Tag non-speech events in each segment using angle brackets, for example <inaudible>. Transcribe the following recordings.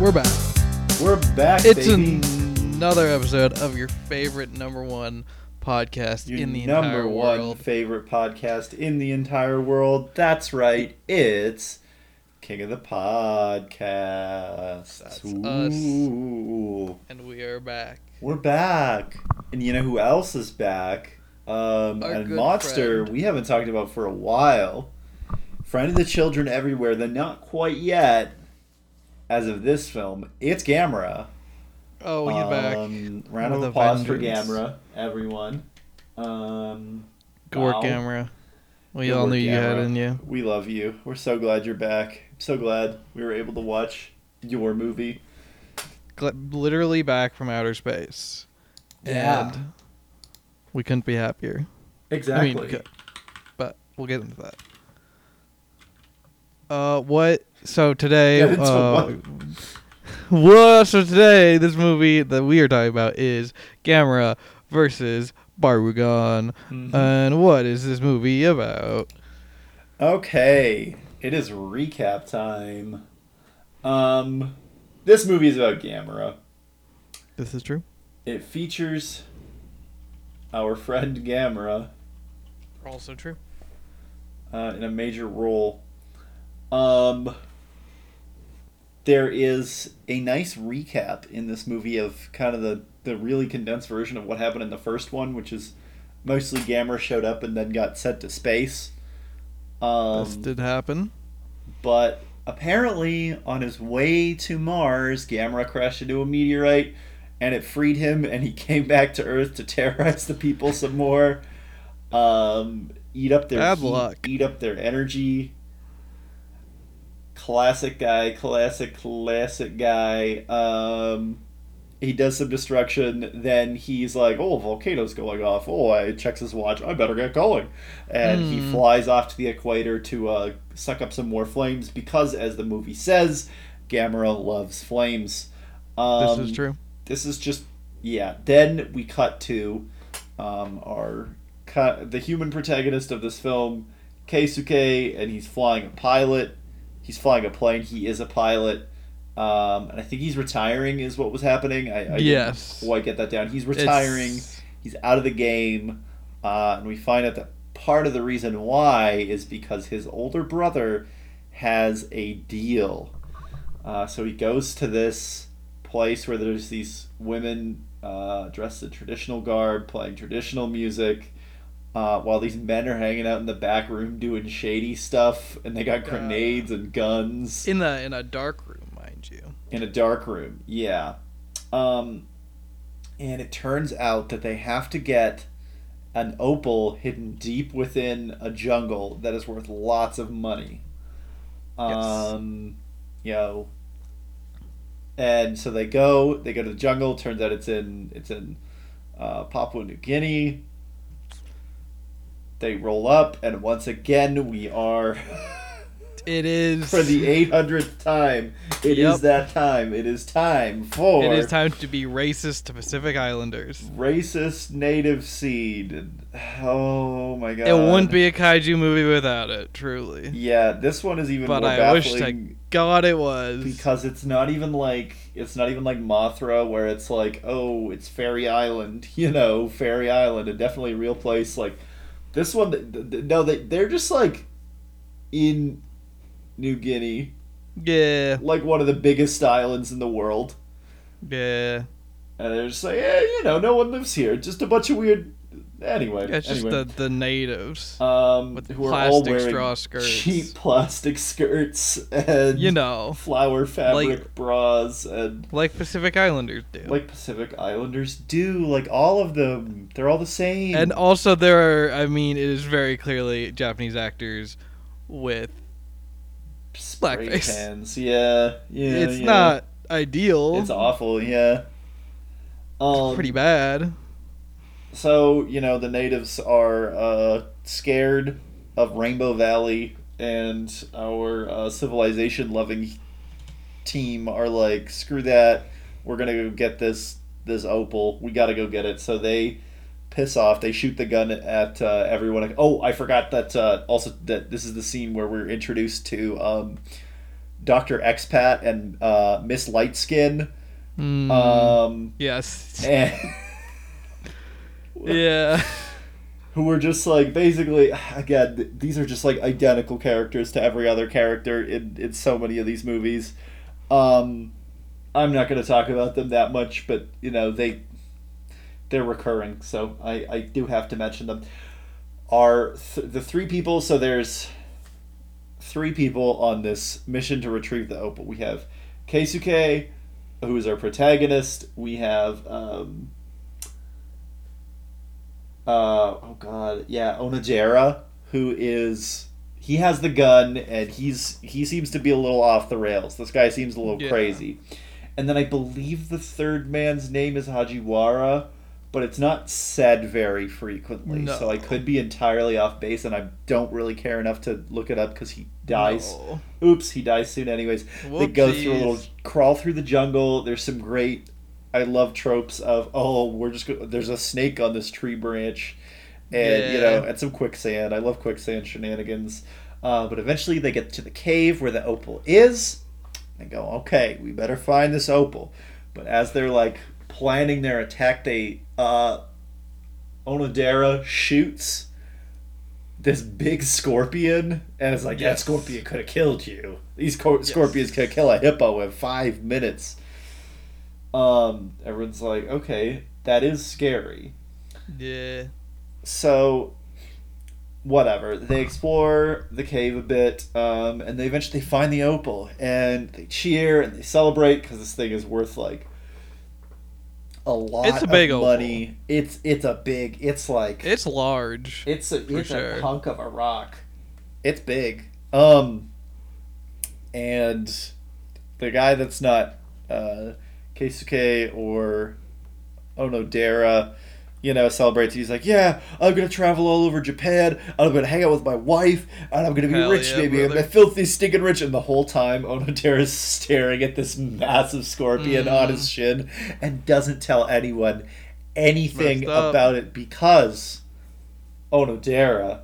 We're back. We're back, It's baby. another episode of your favorite number one podcast Your in the number entire one world. favorite podcast in the entire world. That's right. It's King of the Podcast. That's us. And we are back. We're back. And you know who else is back? Um, Our and Monster, friend. we haven't talked about for a while. Friend of the Children Everywhere, the not quite yet, as of this film, it's Gamera. Oh, back. Um, round of applause for. Gamera, everyone. Um, Good work, wow. Gamera. We Good all knew you had in you. We love you. We're so glad you're back. I'm so glad we were able to watch your movie. Literally back from outer space. Yeah. And we couldn't be happier. Exactly. I mean, we could, but we'll get into that. Uh, what? So today, Get into uh, <laughs> well, so today, this movie that we are talking about is Gamera versus Barugon. Mhm. And what is this movie about? Okay, it is recap time. Um, this movie is about Gamera. This is true. It features our friend Gamera Also true. uh, in a major role. Um, there is a nice recap in this movie of kind of the, the really condensed version of what happened in the first one, which is mostly Gamera showed up and then got sent to space. Um, this did happen. but apparently, on his way to Mars, Gamera crashed into a meteorite and it freed him, and he <laughs> came back to Earth to terrorize the people some more. Um, eat up their heat, eat up their energy. Classic guy, classic, classic guy. Um, he does some destruction. Then he's like, "Oh, volcano's going off." Oh, I checks his watch. I better get going, and he Hmm. flies off to the equator to uh, suck up some more flames because, as the movie says, Gamera loves flames. Um, this is true. This is just yeah. Then we cut to um, our cut the human protagonist of this film, Keisuke, and he's flying a pilot. He's flying a plane. He is a pilot. Um, and I think he's retiring is what was happening. I, I Yes. didn't quite get that down. He's retiring. It's- He's out of the game, uh, and we find out that part of the reason why is because his older brother has a deal. Uh, so he goes to this place where there's these women uh, dressed in traditional garb, playing traditional music, uh, while these men are hanging out in the back room doing shady stuff, and they got grenades and guns in a in a dark room, mind you. in a dark room. Yeah. Um, and it turns out that they have to get an opal hidden deep within a jungle that is worth lots of money. Yes. Um, you know, and so they go. They go to the jungle. Turns out it's in it's in uh, Papua New Guinea. They roll up, and once again we are. <laughs> It is for the 800th time. It is Yep. that time. It is time for It is time to be racist to Pacific Islanders. racist native seed. Oh my god. It wouldn't be a kaiju movie without it, truly. Yeah, this one is even But more I wish to God it was. because it's not even like it's not even like Mothra where it's like, oh, it's Fairy Island, <laughs> you know, Fairy Island, and definitely a real place. Like this one, th- th- no, they they're just like in New Guinea, yeah, like one of the biggest islands in the world. yeah. And they're just like, yeah, you know, no one lives here. Just a bunch of weird. Anyway, Yeah, it's just the, the natives. um, with who are all plastic wearing straw skirts. cheap plastic skirts and you know, flower fabric like- bras and like Pacific Islanders do. like Pacific Islanders do. Like all of them, they're all the same. and also there are, I mean, it is very clearly Japanese actors with. Spray blackface. cans. Yeah, yeah. it's yeah. not ideal. It's awful. Yeah. Um, pretty bad. So, you know, the natives are uh, scared of Rainbow Valley, and our uh, civilization loving team are like, screw that. We're going to go get this this opal. We got to go get it. So they piss off. They shoot the gun at uh, everyone. Oh, I forgot that uh, also that this is the scene where we're introduced to um, Doctor Expat and uh, Miss Lightskin. Mm, Um, yes. and <laughs> yeah. <laughs> who were just like basically again these are just like identical characters to every other character in, in so many of these movies. Um i'm not going to talk about them that much but you know they they're recurring so i i do have to mention them. Are th- the three people so there's three people on this mission to retrieve the opal. We have keisuke who is our protagonist. We have um uh oh god yeah onodera who is he has the gun and he's he seems to be a little off the rails. This guy seems a little Yeah. crazy. And then i believe the third man's name is hajiwara but it's not said very frequently. So i could be entirely off base and i don't really care enough to look it up because he dies. No. oops he dies soon anyways. They go through a little crawl through the jungle. There's some great i love tropes of oh we're just go- there's a snake on this tree branch and you know and some quicksand. I love quicksand shenanigans. Uh, but eventually they get to the cave where the opal is. They go okay we better find this opal. But as they're like planning their attack they uh onodera shoots this big scorpion and it's like Yes. that scorpion could have killed you. These cor- scorpions could kill a hippo in five minutes um everyone's like okay that is scary Yeah. so whatever they explore the cave a bit um, and they eventually find the opal and they cheer and they celebrate because this thing is worth like a lot It's a big of opal. money it's it's a big it's like It's large. it's a it's sure. a hunk of a rock. It's big. Um and the guy that's not uh Keisuke or Onodera, you know, celebrates. He's like, "Yeah, I'm gonna travel all over Japan. I'm gonna hang out with my wife, and I'm gonna be Hell rich, yeah, baby. I'm brother. filthy, stinking rich." And the whole time, Onodera's staring at this massive scorpion Mm. on his shin and doesn't tell anyone anything about it because Onodera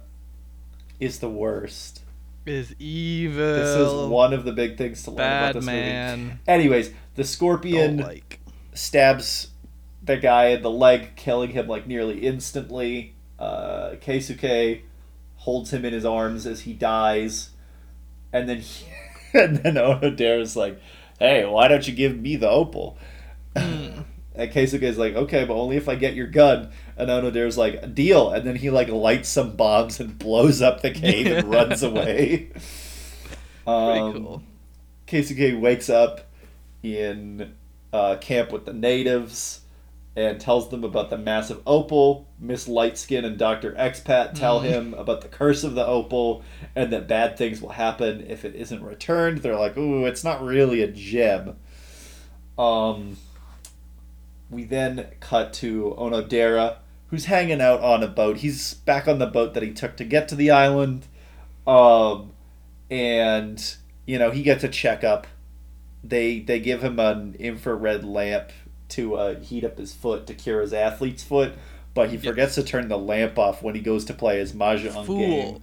is the worst. Is evil. This is one of the big things to learn about bad this movie. man. Anyways, the scorpion like. stabs the guy in the leg, killing him like nearly instantly. Uh, Keisuke holds him in his arms as he dies, and then he, <laughs> and then Onodera's like, "Hey, why don't you give me the opal?" Hmm. And is like, "Okay, but only if I get your gun." And Onodera's like, "Deal." And then he like lights some bombs and blows up the cave and <laughs> runs away. Pretty Um, cool. Keisuke wakes up in uh, camp with the natives and tells them about the massive opal. Miss Lightskin and Dr. Expat tell Mhm. him about the curse of the opal and that bad things will happen if it isn't returned. They're like, ooh, it's not really a gem. Um, we then cut to Onodera, who's hanging out on a boat. He's back on the boat that he took to get to the island. Um, and you know he gets a checkup. They they give him an infrared lamp to uh, heat up his foot to cure his athlete's foot, but he forgets to turn the lamp off when he goes to play his mahjong Fool. game,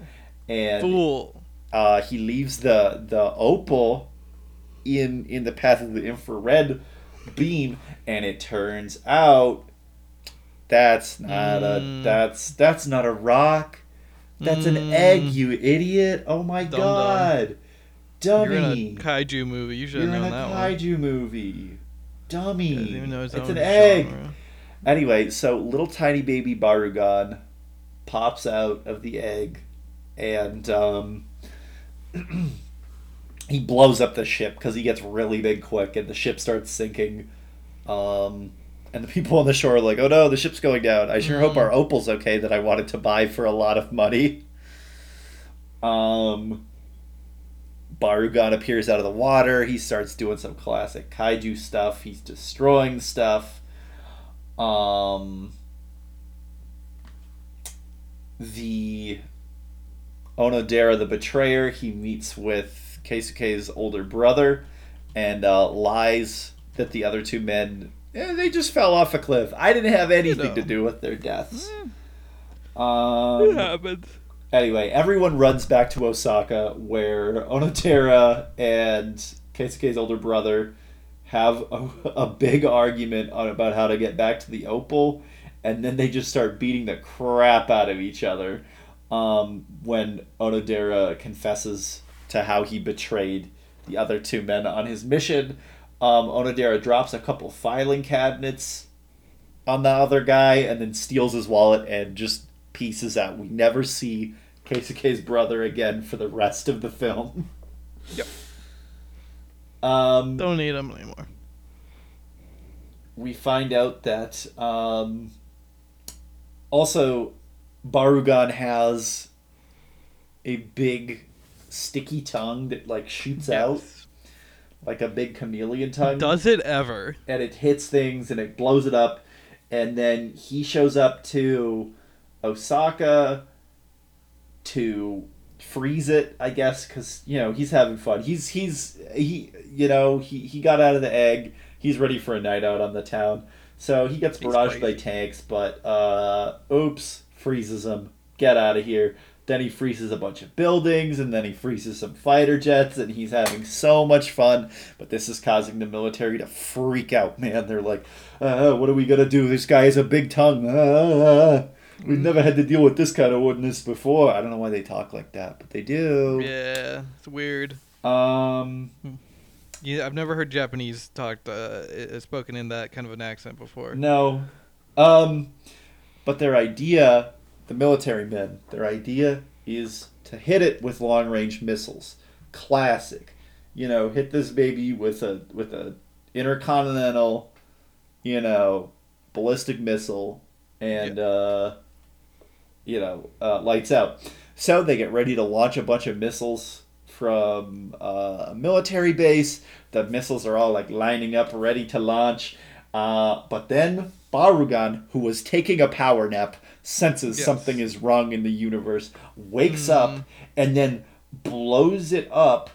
and Fool. uh, he leaves the the opal in in the path of the infrared beam, and it turns out that's not a Mm. that's that's not a rock. That's an Mm. egg, you idiot! Oh my Dum-dum. god, dummy! You're in a kaiju movie. You should You're have in known a that one. kaiju movie. Dummy. Doesn't even know his it's own an egg. genre. Anyway, so little tiny baby Barugon pops out of the egg and um, <clears throat> he blows up the ship because he gets really big quick and the ship starts sinking. Um, and the people on the shore are like, oh no, the ship's going down. I sure hope Mhm. our opal's okay that I wanted to buy for a lot of money. Um, Barugon appears out of the water. He starts doing some classic kaiju stuff. He's destroying stuff. Um, the Onodera, the betrayer, he meets with Keisuke's older brother and uh, lies that the other two men eh, they just fell off a cliff. I didn't have anything know. to do with their deaths. It Um, happens. Anyway, everyone runs back to Osaka, where Onodera and Keisuke's older brother have a, a big argument on about how to get back to the Opal, and then they just start beating the crap out of each other. Um, when Onodera confesses to how he betrayed the other two men on his mission, um, Onodera drops a couple filing cabinets on the other guy and then steals his wallet and just pieces out. We never see Keisuke's brother again for the rest of the film. <laughs> Yep. Um, Don't need him anymore. we find out that um, also Barugon has a big sticky tongue that like shoots out like a big chameleon tongue. Does it ever? and it hits things and it blows it up and then he shows up to Osaka to freeze it I guess cuz you know he's having fun. He's he's he you know he he got out of the egg. He's ready for a night out on the town. So he gets barraged by tanks but uh oops freezes him. Get out of here. Then he freezes a bunch of buildings and then he freezes some fighter jets and he's having so much fun. But this is causing the military to freak out man. They're like uh, what are we gonna do? This guy has a big tongue. uh, <laughs> we've never had to deal with this kind of witness before. I don't know why they talk like that but they do. Yeah, it's weird. um Yeah, I've never heard Japanese talked uh, spoken in that kind of an accent before. no. Um but their idea the military men their idea is to hit it with long range missiles. Classic. You know hit this baby with a with a intercontinental you know ballistic missile and uh you know uh, lights out so they get ready to launch a bunch of missiles from uh, a military base the missiles are all like lining up ready to launch uh, but then Barugon, who was taking a power nap, senses Yes. something is wrong in the universe, wakes Mhm. up, and then blows it up,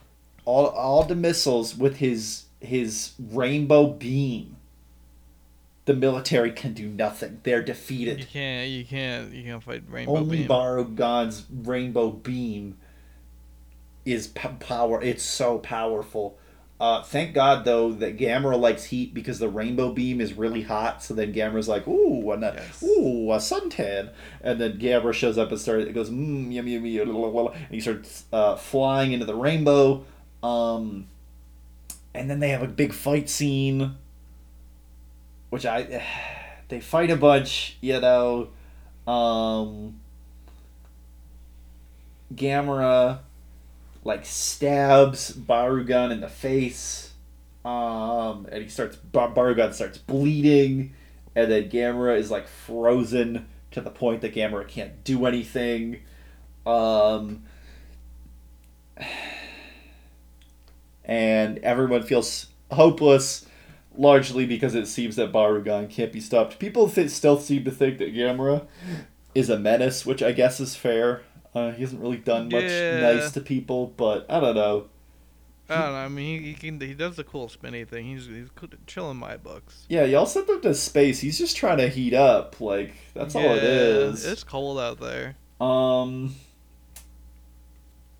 all, all the missiles with his his rainbow beam. The military can do nothing. They're defeated. You can't. You can't. You can't fight Rainbow Only Beam. Barugon's rainbow beam is p- power. It's so powerful. Uh, thank God though that Gamera likes heat because the rainbow beam is really hot. So then Gamera's like, "Ooh, a, Yes. ooh, a suntan," and then Gamera shows up and starts. It goes, "Mmm, yummy, yummy," blah, blah, blah, and he starts uh, flying into the rainbow. Um, and then they have a big fight scene, which I <sighs> they fight a bunch, you know. Um, Gamera like stabs Barugon in the face, um, and he starts Bar- Barugon starts bleeding, and then Gamera is like frozen to the point that Gamera can't do anything. Um, <sighs> and everyone feels hopeless, largely because it seems that Barugon can't be stopped. People th- still seem to think that Gamera is a menace, which I guess is fair. Uh, he hasn't really done much Yeah. nice to people, but I don't know. I don't know. I mean, he, he can. He does the cool spinny thing. He's he's cool- chill in my books. Yeah, y'all sent him to space. He's just trying to heat up. Like that's all it is. It's cold out there. Um.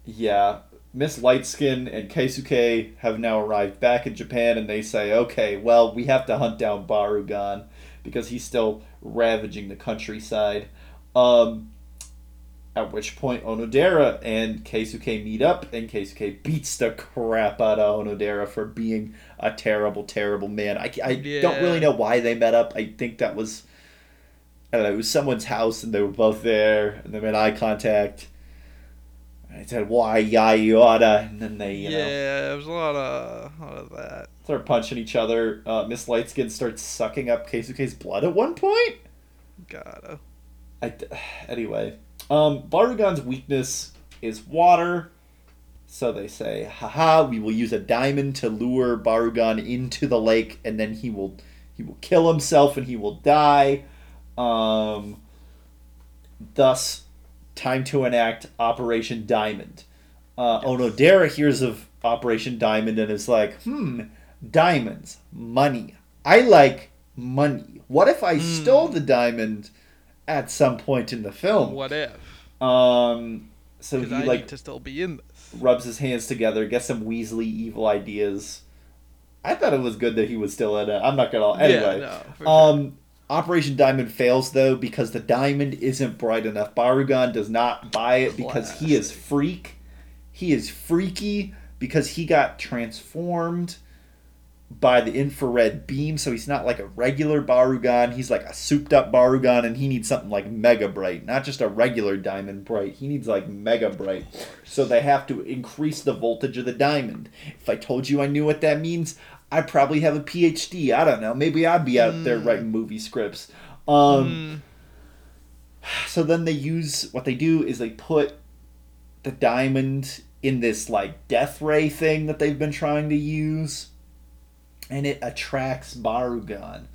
Yeah, Miss Lightskin and Keisuke have now arrived back in Japan, and they say, "Okay, well, we have to hunt down Barugon because he's still ravaging the countryside." Um. At which point Onodera and Keisuke meet up, and Keisuke beats the crap out of Onodera for being a terrible, terrible man. I, I don't really know why they met up. I think that was I don't know, it was someone's house and they were both there and they made eye contact. And I said, why, yada, yada. And then they, you know, yeah, there was a lot of a lot of that. start punching each other. Uh, Miss Lightskin starts sucking up Keisuke's blood at one point. Gotta. I, <sighs> anyway, um, Barugon's weakness is water. So they say, haha, we will use a diamond to lure Barugon into the lake and then he will he will kill himself and he will die. Um, thus, time to enact Operation Diamond. Uh, Onodera hears of Operation Diamond and is like, hmm, diamonds, money. I like money. What if I Hmm. stole the diamond at some point in the film? What if? Um, so he I like to still be in this. rubs his hands together, gets some Weasley evil ideas. I thought it was good that he was still in it. I'm not gonna. Anyway, Yeah, no, um, Operation Diamond fails though because the diamond isn't bright enough. Barugon does not buy it because he is freak. He is freaky because he got transformed by the infrared beam, so he's not like a regular Barugon. He's like a souped up Barugon, and he needs something like mega bright, not just a regular diamond bright. He needs like mega bright. So they have to increase the voltage of the diamond. If I told you I knew what that means, I'd probably have a PhD. I don't know. Maybe I'd be out there writing movie scripts. Um, Mm, so then they use what they do is they put the diamond in this like death ray thing that they've been trying to use and it attracts Barugon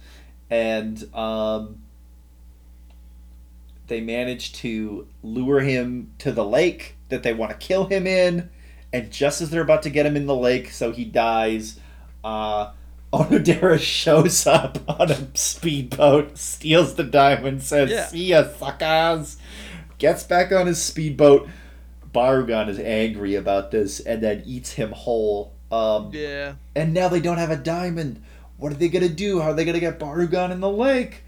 and um, they manage to lure him to the lake that they want to kill him in and just as they're about to get him in the lake so he dies uh, <laughs> Onodera shows up on a speedboat, steals the diamond, says, Yeah. See ya, suckers! Gets back on his speedboat. Barugon is angry about this and then eats him whole. Um, yeah. and now they don't have a diamond. What are they gonna do? How are they gonna get Barugon in the lake?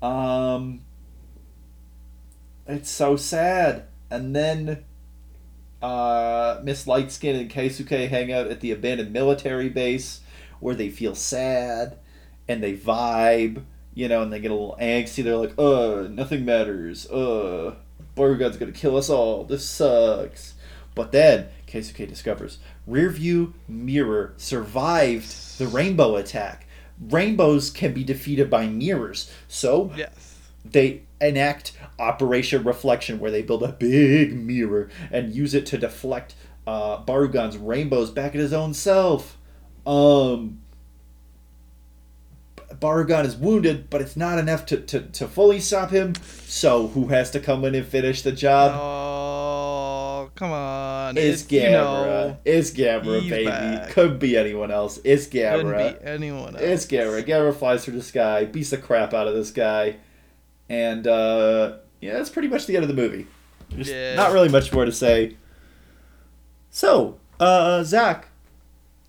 Um, it's so sad. And then uh, Miss Lightskin and Keisuke hang out at the abandoned military base where they feel sad and they vibe, you know, and they get a little angsty. They're like, uh, nothing matters. Uh, Barugon's gonna kill us all. This sucks. But then Keisuke discovers Rearview Mirror survived the rainbow attack. Rainbows can be defeated by mirrors. So Yes. they enact Operation Reflection, where they build a big mirror and use it to deflect uh, Barugon's rainbows back at his own self. Um, Barugon is wounded, but it's not enough to, to, to fully stop him. So who has to come in and finish the job? oh, come on. It's It- you Gamera. know, it's Gamera, he's baby. back. Could be anyone else. It's Gamera. be anyone else. It's Gamera. Gamera flies through the sky, beats the crap out of this guy, and uh, yeah, that's pretty much the end of the movie. There's Yeah. not really much more to say. So, uh, Zach,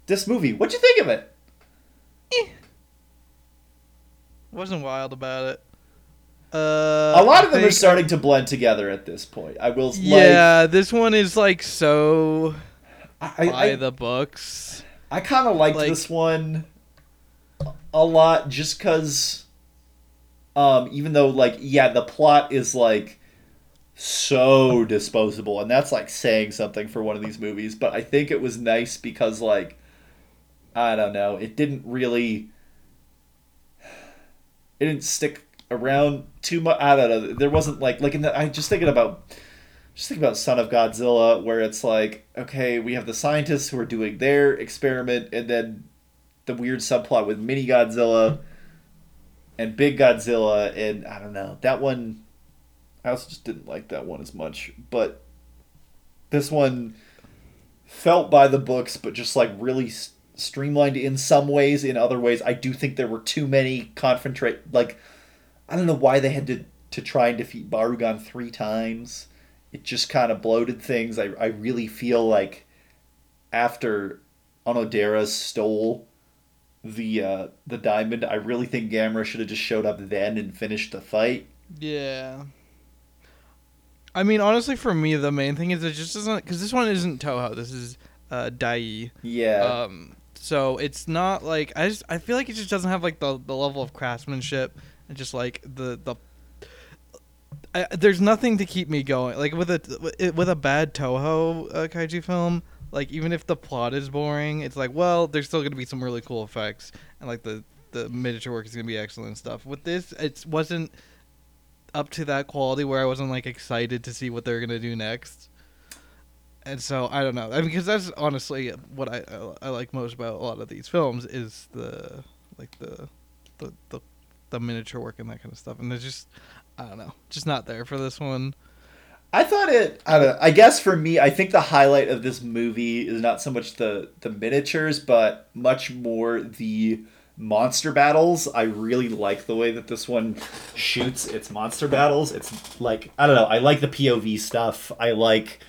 this movie, what'd you think of it? Wasn't wild about it. Uh, A lot of I them are starting to blend together at this point. I will. Like, Yeah, this one is like so I, by I, the books. I kind of liked Like- this one a lot just because um even though like yeah the plot is like so disposable and that's like saying something for one of these movies but I think it was nice because like I don't know it didn't really it didn't stick around too much I don't know there wasn't like like in the I just thinking about just think about Son of Godzilla, where it's like, okay, we have the scientists who are doing their experiment, and then the weird subplot with Mini Godzilla and Big Godzilla, and I don't know that one. I also just didn't like that one as much, but this one felt by the books, but just like really s- streamlined in some ways. In other ways, I do think there were too many confrontrate. Like, I don't know why they had to to try and defeat Barugon three times it just kind of bloated things. I, I really feel like after Onodera stole the uh, the diamond, I really think Gamera should have just showed up then and finished the fight. Yeah. I mean, honestly, for me, the main thing is it just doesn't because this one isn't Toho. This is uh, Dai. Yeah, Um, so it's not like I just I feel like it just doesn't have like the the level of craftsmanship and just like the the. I, there's nothing to keep me going. Like with a with a bad Toho uh, kaiju film, like even if the plot is boring, it's like well, there's still gonna be some really cool effects and like the the miniature work is gonna be excellent stuff. With this, it wasn't up to that quality where I wasn't like excited to see what they're gonna do next. And so I don't know. I mean, because that's honestly what I, I I like most about a lot of these films is the like the the the, the miniature work and that kind of stuff. And they're just I don't know, just not there for this one. I thought it. I know, I guess for me, I think the highlight of this movie is not so much the the miniatures, but much more the monster battles. I really like the way that this one shoots its monster battles. It's like I don't know. I like the POV stuff. I like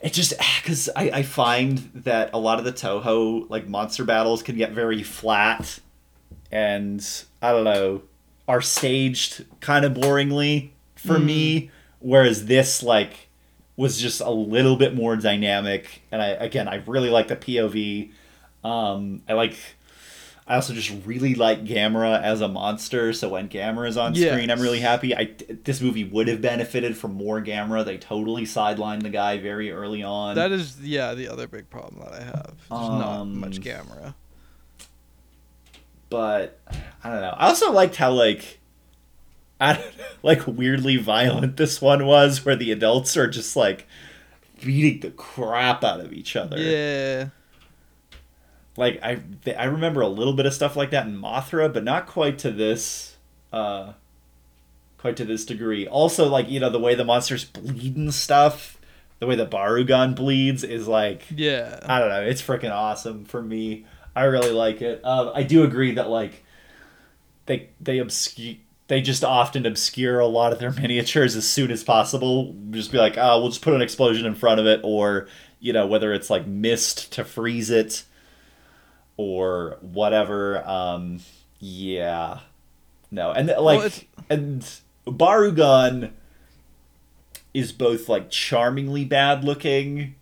it just <sighs> because I, I find that a lot of the Toho like monster battles can get very flat and I don't know are staged kind of boringly for me. Whereas this like was just a little bit more dynamic, and I again I really like the POV. Um, I like. I also just really like Gamera as a monster, so when Gamera is on Yes. screen, I'm really happy. I this movie would have benefited from more Gamera. They totally sidelined the guy very early on. That is, yeah, the other big problem that I have. There's not Um, much Gamera. but I don't know. I also liked how like <laughs> I don't know, like weirdly violent this one was, where the adults are just like beating the crap out of each other. Yeah. Like I th- I remember a little bit of stuff like that in Mothra, but not quite to this uh quite to this degree. Also like, you know, the way the monsters bleed and stuff, the way the Barugon bleeds is like Yeah. I don't know. It's freaking awesome for me. I really like it. Um, I do agree that like they they obscure they just often obscure a lot of their <laughs> miniatures as soon as possible. Just be like, oh, we'll just put an explosion in front of it, or you know, whether it's like mist to freeze it, or whatever. Um, yeah, no, and like it's- and Barugon is both like charmingly bad looking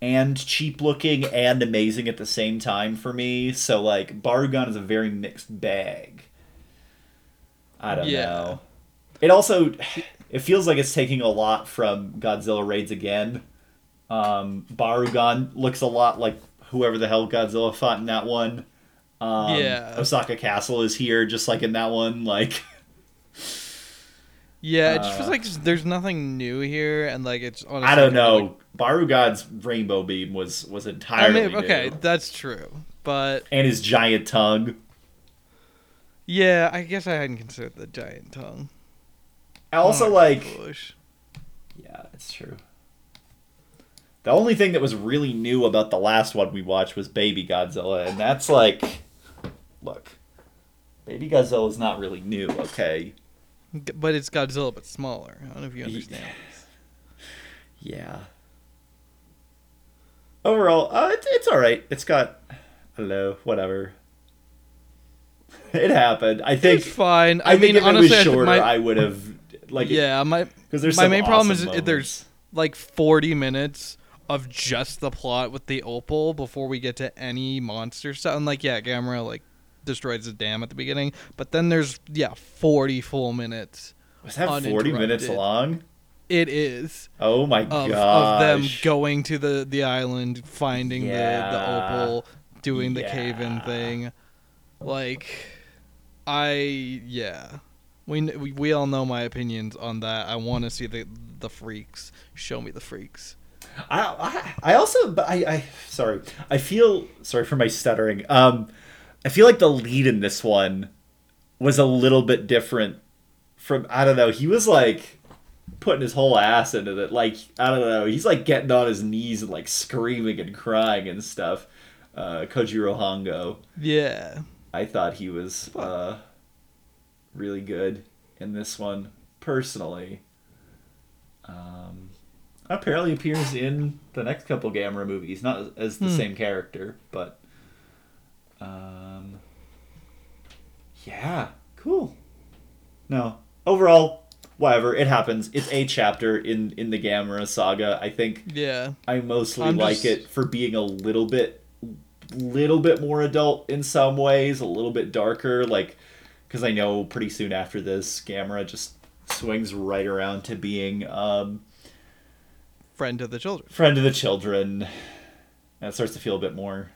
and cheap looking and amazing at the same time for me. So like Barugon is a very mixed bag. I don't Yeah. know. It also it feels like it's taking a lot from Godzilla Raids again. Um, Barugon looks a lot like whoever the hell Godzilla fought in that one. Um, Yeah. Osaka Castle is here, just like in that one. Like, Yeah, it just feels Uh, like there's nothing new here, and like it's honestly. I don't kinda like- know. Barugon's rainbow beam was was I entirely mean, okay, new. that's true, but and his giant tongue. yeah, I guess I hadn't considered the giant tongue. I also, Oh, like, foolish. yeah, it's true. The only thing that was really new about the last one we watched was Baby Godzilla, and that's like, look, Baby Godzilla is not really new, okay? But it's Godzilla, but smaller. I don't know if you understand. Yeah. Overall, uh, it, it's all right. It's got, I know, whatever. it happened. I think. It's fine. I, I, mean, think if honestly, it I was shorter, my, I would have like yeah, my because there's my main problem is it- there's- like 40 minutes of just the plot with the opal before we get to any monster stuff. And like, yeah, Gamera like destroys the dam at the beginning, but then there's yeah 40 full minutes. was that forty minutes long? It is Oh my god! of them going to the the island, finding the the opal, doing the cave-in thing. Like, I yeah. We, we we all know my opinions on that. I want to see the the freaks. Show me the freaks. I, I I also but I, I sorry I feel sorry for my stuttering. Um, I feel like the lead in this one was a little bit different from I don't know. He was like putting his whole ass into it. Like I don't know. He's like getting on his knees and like screaming and crying and stuff. Uh, Kojiro Hongo. Yeah. I thought he was uh, really good in this one personally. Um, apparently appears in the next couple Gamera movies, not as the Hmm. same character, but um, yeah, cool. No, overall, whatever it happens. It's a chapter in in the Gamera saga. I think Yeah. I mostly I'm like just- it for being a little bit little bit more adult in some ways, a little bit darker like cuz I know pretty soon after this Gamera just swings right around to being um Friend of the children. friend of the children. It starts to feel a bit more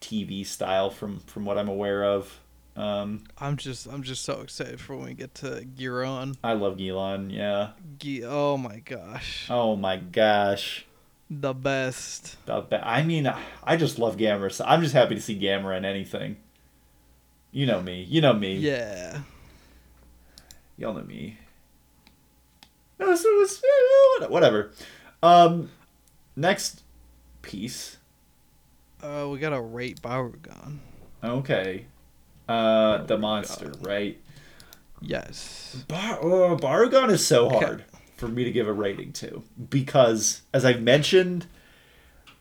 TV style from from what I'm aware of. Um I'm just I'm just so excited for when we get to Guiron. I love Guiron, yeah. Gi- oh my gosh. Oh my gosh. The best. The ba- I mean, I just love Gamera. So I'm just happy to see Gamera in anything. You know me. You know me. Yeah. Y'all know me. So it was eh, whatever. Um, next piece. Uh, we got a rate Barugon. Okay. Uh, the monster, right? Yes. Bar- oh, Barugon is so Okay. hard for me to give a rating to because, as I've mentioned,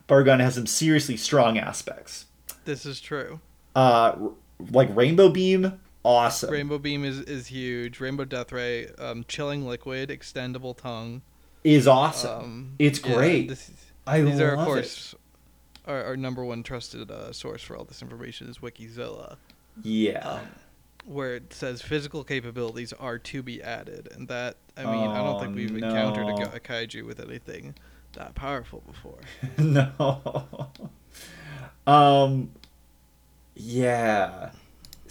Barugon has some seriously strong aspects. This is true. Uh, r- like Rainbow Beam, awesome. Rainbow Beam is, is huge. Rainbow Death Ray, um, Chilling Liquid, Extendable Tongue. is awesome. Um, it's yeah, great. this- I these are, of course, our, our number one trusted uh, source for all this information is Wikizilla, Yeah. um, where it says physical capabilities are to be added. And that, I mean, I don't think Oh, we've encountered a, a kaiju with anything that powerful before. <laughs> no. <laughs> um. Yeah.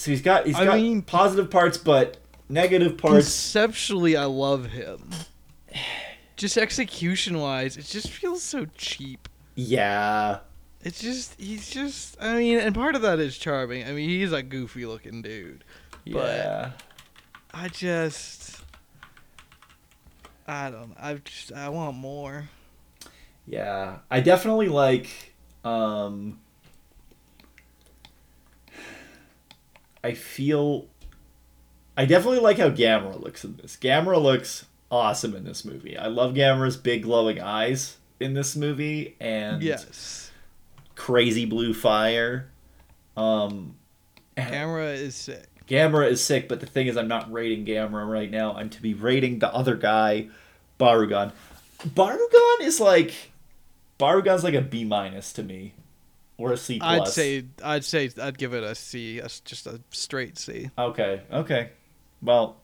So he's got he's I got mean- positive parts, but negative parts. Conceptually, I love him. Just execution wise, it just feels so cheap. Yeah. It's just he's just I mean, and part of that is charming. I mean, he's a goofy looking dude. But- Yeah. I just I don't I just I want more. Yeah. I definitely like. Um. I feel. I definitely like how Gamera looks in this. Gamera looks awesome in this movie. I love Gamera's big glowing eyes in this movie, and yes. crazy blue fire. Um, and Gamera is sick. Gamera is sick, but the thing is, I'm not rating Gamera right now. I'm to be rating the other guy, Barugon. Barugon is like, Barugon's like a B minus to me, or a C plus. I'd say I'd say I'd give it a C, a just a straight C. Okay, okay. Well,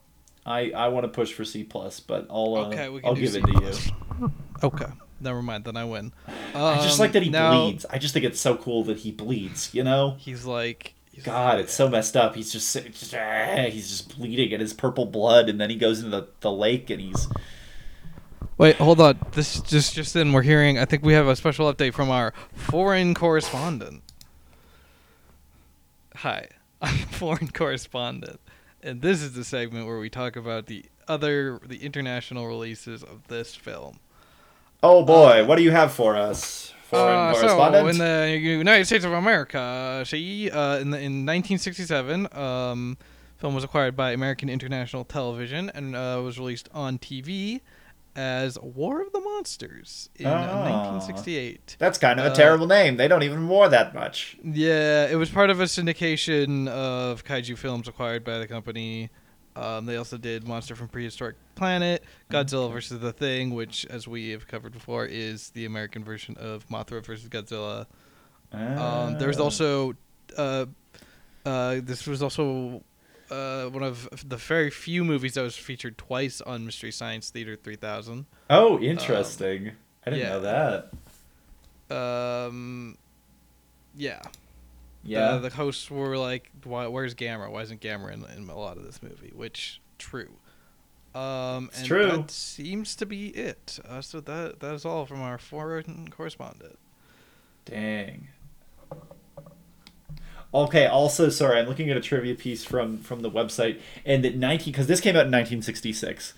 I I want to push for C plus, but I'll uh, Okay, I'll give C it to you. Okay, never mind. Then I win. I just Um, like that he now, bleeds. I just think it's so cool that he bleeds. You know. He's like he's God, it's so messed up. He's just, just ah, he's just bleeding and his purple blood, and then he goes into the, the lake and he's Wait, hold on. This just just in we're hearing I think we have a special update from our foreign correspondent. Hi, <laughs> I'm the foreign correspondent. And this is the segment where we talk about the other the international releases of this film. oh boy, what do you have for us, foreign Uh, correspondent? So in the United States of America, she uh, in the, in 1967, um, film was acquired by American International Television and uh, was released on TV as War of the Monsters in uh, Ah. 1968. That's kind of a uh, terrible name. They don't even war that much. Yeah, it was part of a syndication of kaiju films acquired by the company. Um, they also did Monster from Prehistoric Planet, Godzilla vs. the Thing, which, as we have covered before, is the American version of Mothra vs. Godzilla. Um, there was Ah. also, uh, uh, this was also uh, one of the very few movies that was featured twice on Mystery Science Theater 3000. Oh, interesting. I didn't yeah. know that. Um, yeah. Yeah. The, the hosts were like, Why, "Where's Gamera? Why isn't Gamera in, in a lot of this movie?" Which true. Um, It's and true. That seems to be it. Uh, so that that is all from our foreign correspondent. Dang. Okay. Also, sorry, I'm looking at a trivia piece from from the website, and that 19 because this came out in 1966,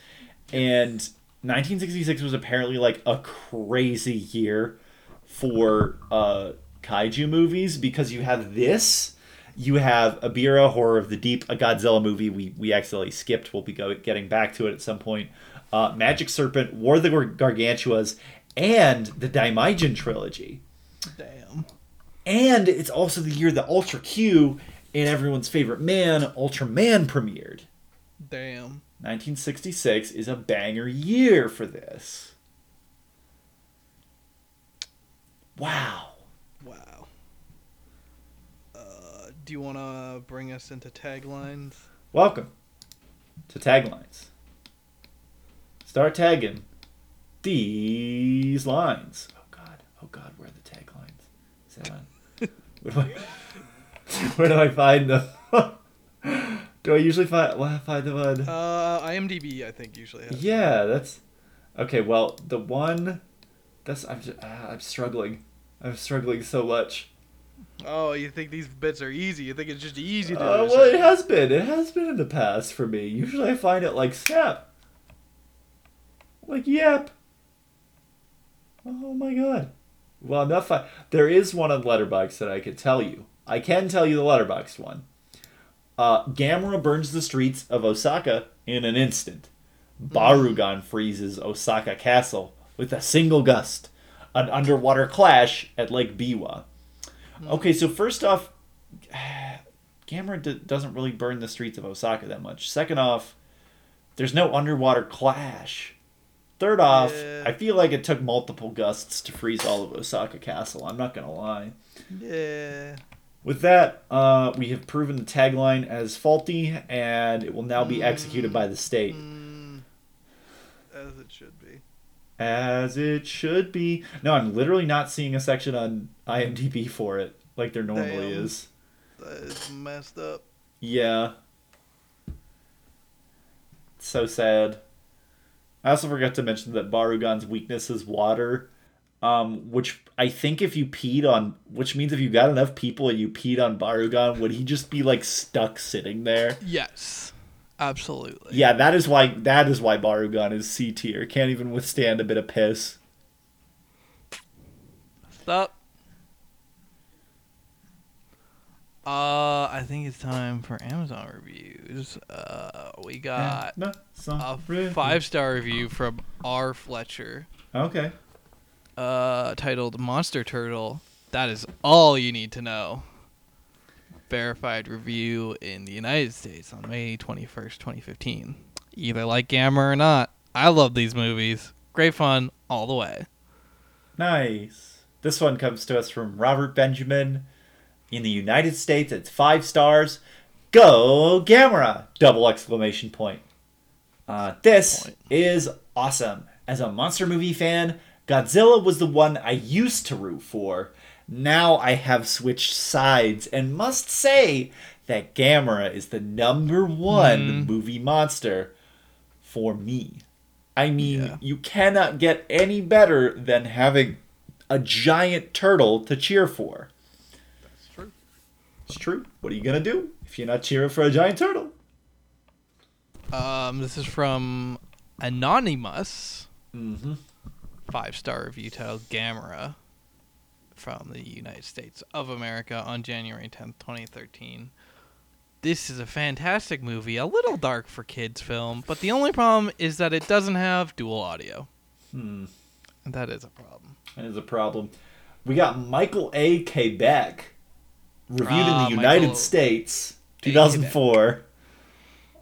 and 1966 was apparently like a crazy year for uh, kaiju movies because you have this. You have Ebirah, Horror of the Deep, a Godzilla movie we, we accidentally skipped. We'll be go, getting back to it at some point. Uh, Magic Serpent, War of the Gar- Gargantuas, and the Daimajin trilogy. Damn. And it's also the year that Ultra Q and everyone's favorite man, Ultraman, premiered. Damn. 1966 is a banger year for this. Wow. Wow. Uh, do you want to bring us into taglines? Welcome to Taglines. Start tagging these lines. Oh God. Oh God, where are the taglines? Is that on? Where, do I, where do I find them? <laughs> do I usually find, well, find them on? Uh, IMDb, I think usually has. Yeah, that's okay. Well, the one that's I'm just, ah, I'm struggling. I'm struggling so much. Oh, you think these bits are easy? You think it's just easy to Uh, well, it has been. It has been in the past for me. Usually, I find it like snap. Like yep. Oh my god. Well, enough. I, there is one on Letterboxd that I could tell you. I can tell you the Letterboxd one. Uh, Gamera burns the streets of Osaka in an instant. Barugon freezes Osaka Castle with a single gust. An underwater clash at Lake Biwa. Okay, so first off, <sighs> Gamera d- doesn't really burn the streets of Osaka that much. Second off, there's no underwater clash. Third off, Yeah. I feel like it took multiple gusts to freeze all of Osaka Castle. I'm not gonna lie. Yeah. With that, uh, we have proven the tagline as faulty, and it will now be executed by the state. Mm, as it should be. As it should be. No, I'm literally not seeing a section on IMDb for it, like there normally Damn. is. That is messed up. Yeah. So sad. I also forgot to mention that Barugon's weakness is water. Um, which I think if you peed on, which means if you got enough people and you peed on Barugon, would he just be like stuck sitting there? Yes. Absolutely. Yeah, that is why that is why Barugon is C tier. Can't even withstand a bit of piss. Stop. Uh, I think it's time for Amazon reviews. Uh, we got a five star review from R. Fletcher, Okay. uh, titled "Monster Turtle." That is all you need to know. Verified review in the United States on May twenty first, twenty fifteen. Either like Gamma or not, I love these movies. Great fun all the way. Nice. This one comes to us from Robert Benjamin. In the United States, it's five stars. Go Gamera! Double exclamation point. Uh, this Point. is awesome. As a monster movie fan, Godzilla was the one I used to root for. Now I have switched sides and must say that Gamera is the number one Mm. movie monster for me. I mean, Yeah. you cannot get any better than having a giant turtle to cheer for. It's true. What are you gonna do if you're not cheering for a giant turtle? Um, this is from Anonymous. Mm-hmm. five star review titled Gamera from the United States of America on January 10th, 2013. This is a fantastic movie, a little dark for kids film, but the only problem is that it doesn't have dual audio. Hmm. And that is a problem. That is a problem. We got Michael A. Quebec, reviewed in Ah, the United Michael States, 2004.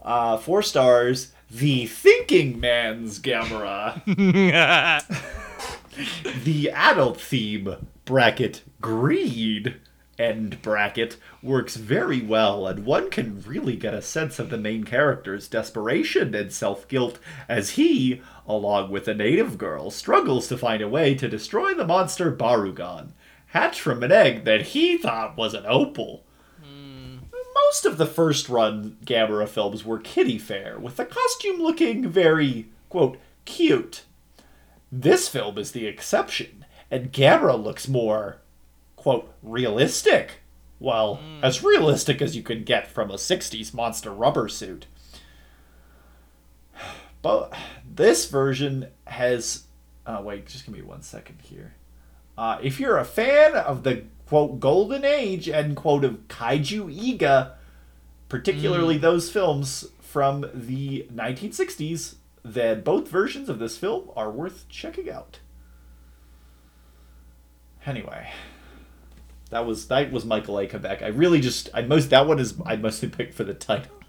Uh, four stars. The Thinking Man's Gamera. <laughs> the adult theme bracket greed end bracket works very well and one can really get a sense of the main character's desperation and self-guilt as he along with a native girl struggles to find a way to destroy the monster Barugon hatched from an egg that he thought was an opal most of the first run Gamera films were kiddie fair, with the costume looking very, quote, cute. This film is the exception, and Gamera looks more, quote, realistic. Well, as realistic as you can get from a 60s monster rubber suit. <sighs> But this version has. Uh, wait, just give me one second here. Uh, if you're a fan of the quote golden age and quote of kaiju eiga, particularly those films from the 1960s, then both versions of this film are worth checking out. Anyway, that was that was Michael A. Quebec. I really just I most that one is I mostly picked for the title. <laughs>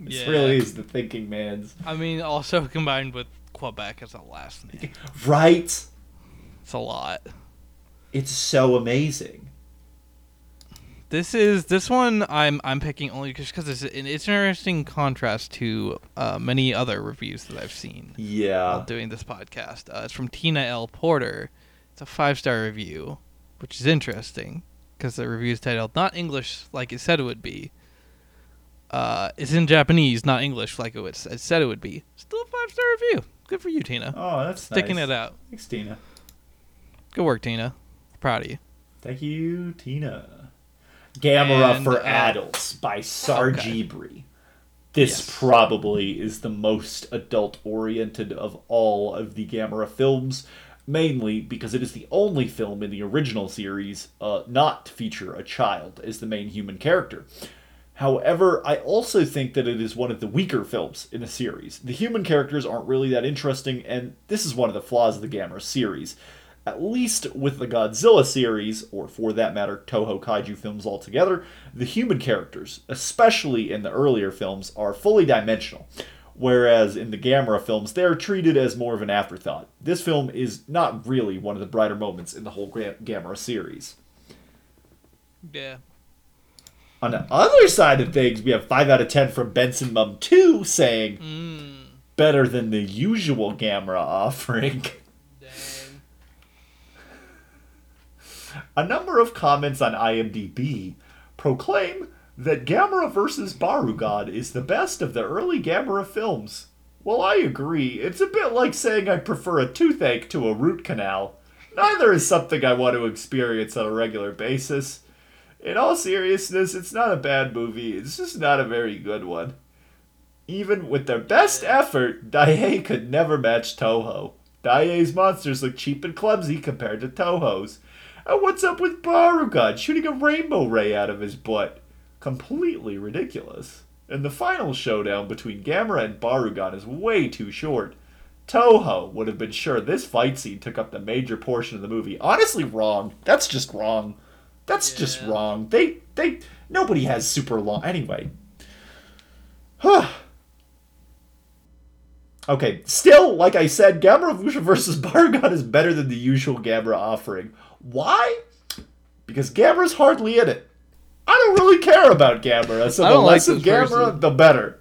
This Yeah. really is the thinking man's I mean, also <laughs> combined with Quebec as a last name. right. It's a lot. It's so amazing. This is this one I'm I'm picking only just because it's an, it's an interesting contrast to uh, many other reviews that I've seen. while Yeah. doing this podcast. Uh, it's from Tina L. Porter. It's a five star review, which is interesting because the review is titled "Not English like it said it would be." Uh, it's in Japanese, not English like it, would, it said it would be. Still a five star review. Good for you, Tina. Oh, that's Sticking nice. it out. Thanks, Tina. Good work, Tina. Proud of you. Thank you, Tina. Gamera And, for uh, Adults by Sarjibri. This Yes. probably is the most adult oriented of all of the Gamera films. mainly because it is the only film in the original series uh, not to feature a child as the main human character. However, I also think that it is one of the weaker films in the series. The human characters aren't really that interesting, and this is one of the flaws of the Gamera series. At least with the Godzilla series, or for that matter, Toho Kaiju films altogether, the human characters, especially in the earlier films, are fully dimensional. Whereas in the Gamera films, they're treated as more of an afterthought. This film is not really one of the brighter moments in the whole Gamera series. Yeah. On the other side of things, we have 5 out of 10 from Benson Mum 2 saying, Mm. better than the usual Gamera offering. <laughs> A number of comments on IMDb proclaim that Gamera vs. Barugon is the best of the early Gamera films. Well, I agree. It's a bit like saying I prefer a toothache to a root canal. Neither is something I want to experience on a regular basis. In all seriousness, it's not a bad movie, it's just not a very good one. Even with their best effort, Daiei could never match Toho. Daiei's monsters look cheap and clumsy compared to Toho's. And what's up with Barugon shooting a rainbow ray out of his butt? Completely ridiculous. And the final showdown between Gamera and Barugon is way too short. Toho would have been sure this fight scene took up the major portion of the movie. Honestly, wrong. That's just wrong. That's just wrong. They they nobody has super long anyway. Huh. <sighs> Okay, still, like I said, Gamera versus Barugon is better than the usual Gamera offering. Why? Because Gamera's hardly in it. I don't really care about Gamera, so the don't like less of Gamera, person. the better.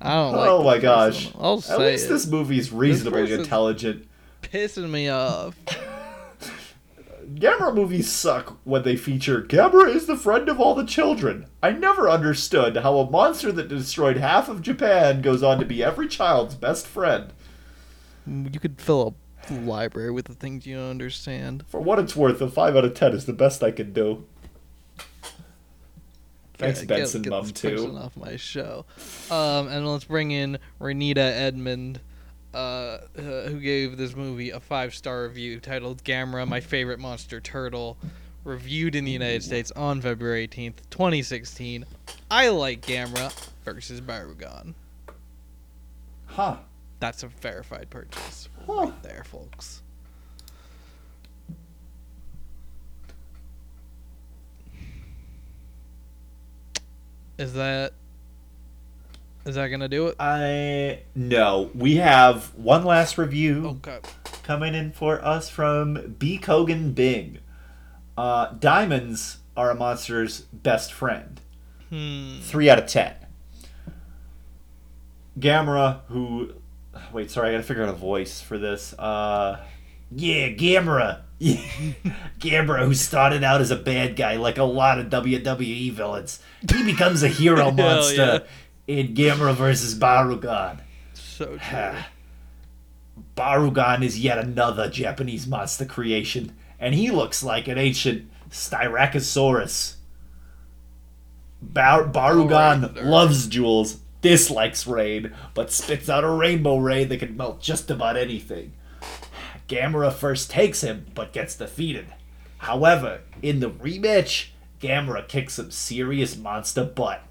I don't oh like oh my gosh. I'll At least it. this movie is reasonably intelligent. pissing me off. <laughs> Gamera movies suck when they feature Gamera is the friend of all the children. I never understood how a monster that destroyed half of Japan goes on to be every child's best friend. You could fill a library with the things you don't understand. For what it's worth, a 5 out of 10 is the best I can do. Thanks, Get- Benson get Mum, this too. off my show. Um, and let's bring in Renita Edmond, uh, uh, who gave this movie a five star review titled "Gamera, My Favorite Monster Turtle." Reviewed in the United States on February 18th, 2016. I like Gamera versus Barugon. Huh. That's a verified purchase Huh. right there, folks. Is that is that gonna do it? I. No. We have one last review. Okay. coming in for us from B. Kogan Bing. Uh, diamonds are a monster's best friend. Hmm. Three out of ten. Gamera, who. Wait, sorry, I gotta figure out a voice for this. Uh, yeah, Gamera. <laughs> Gamera, who started out as a bad guy like a lot of WWE villains. He becomes a hero <laughs> monster in Gamera versus Barugon. So true. <sighs> Barugon is yet another Japanese monster creation, and he looks like an ancient Styracosaurus. Bar- Barugon Alright, alright. loves jewels, dislikes rain, but spits out a rainbow ray that can melt just about anything. Gamera first takes him, but gets defeated. However, in the rematch, Gamera kicks some serious monster butt.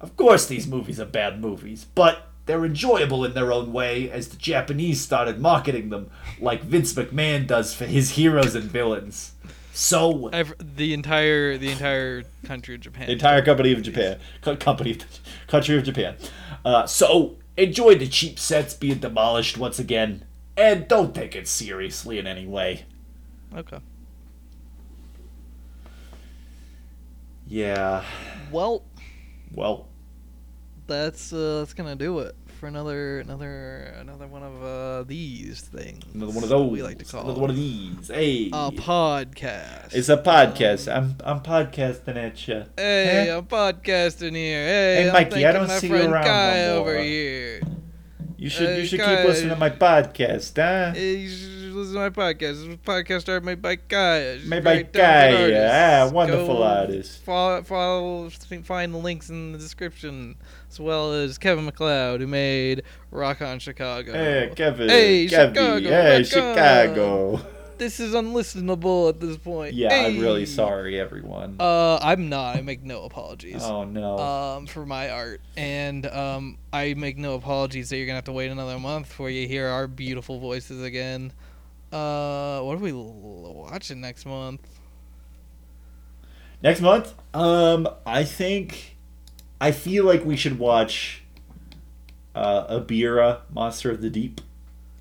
Of course, these movies are bad movies, but they're enjoyable in their own way as the Japanese started marketing them like Vince McMahon does for his heroes and villains. So, Ev- the entire the entire country of Japan. the entire company of Japan, co- company, of country of Japan. Uh, so, enjoy the cheap sets being demolished once again, and don't take it seriously in any way. Okay. Yeah. Well, Well, that's uh, that's gonna do it for another another another one of uh, these things. another one of those. we like to call another one of these. Hey. a podcast. It's a podcast. I'm I'm podcasting at you. Hey, I'm podcasting here. Hey, Hey, Mikey, I don't see you around Guy more. over here. You should Uh, you should guys, keep listening to my podcast, huh? You should listen to my podcast. This is a podcast started made by Guy. Made by talented Ah, wonderful Go artist. Follow, follow, find the links in the description, as well as Kevin MacLeod, who made Rock on Chicago. Hey, Kevin. Hey, Kevin. Chicago, Hey, rock Chicago. This is unlistenable at this point. Yeah, I'm really sorry, everyone. Uh, I'm not. I make no apologies. oh no. um, for my art, and um, I make no apologies that you're gonna have to wait another month before you hear our beautiful voices again. Uh, what are we l- watching next month? Next month, um, I think, I feel like we should watch, uh, Ebirah, Monster of the Deep,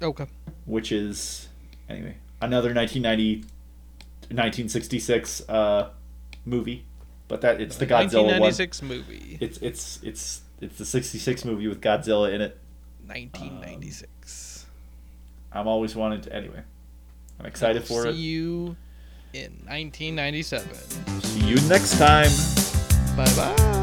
Okay. which is, anyway, another 1990, 1966, uh, movie, but that it's the Godzilla one. 1996 movie. It's it's it's it's the 66 movie with Godzilla in it. 1996. I'm always wanted to anyway. I'm excited for See it. See you in 1997. See you next time. Bye bye.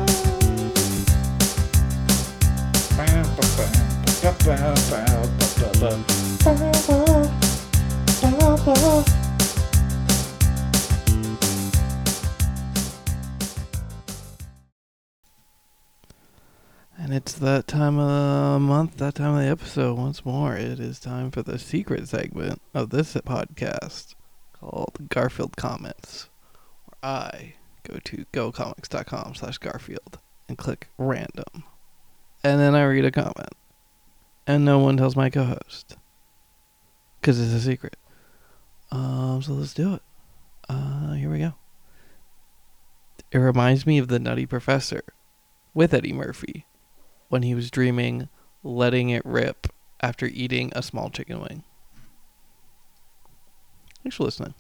And it's that time of the month, that time of the episode once more. It is time for the secret segment of this podcast called Garfield Comments, where I go to gocomics.com slash Garfield and click random. And then I read a comment. And no one tells my co-host. Because it's a secret. Um, so let's do it. Uh, here we go. It reminds me of the Nutty Professor with Eddie Murphy when he was dreaming letting it rip after eating a small chicken wing. Thanks for listening.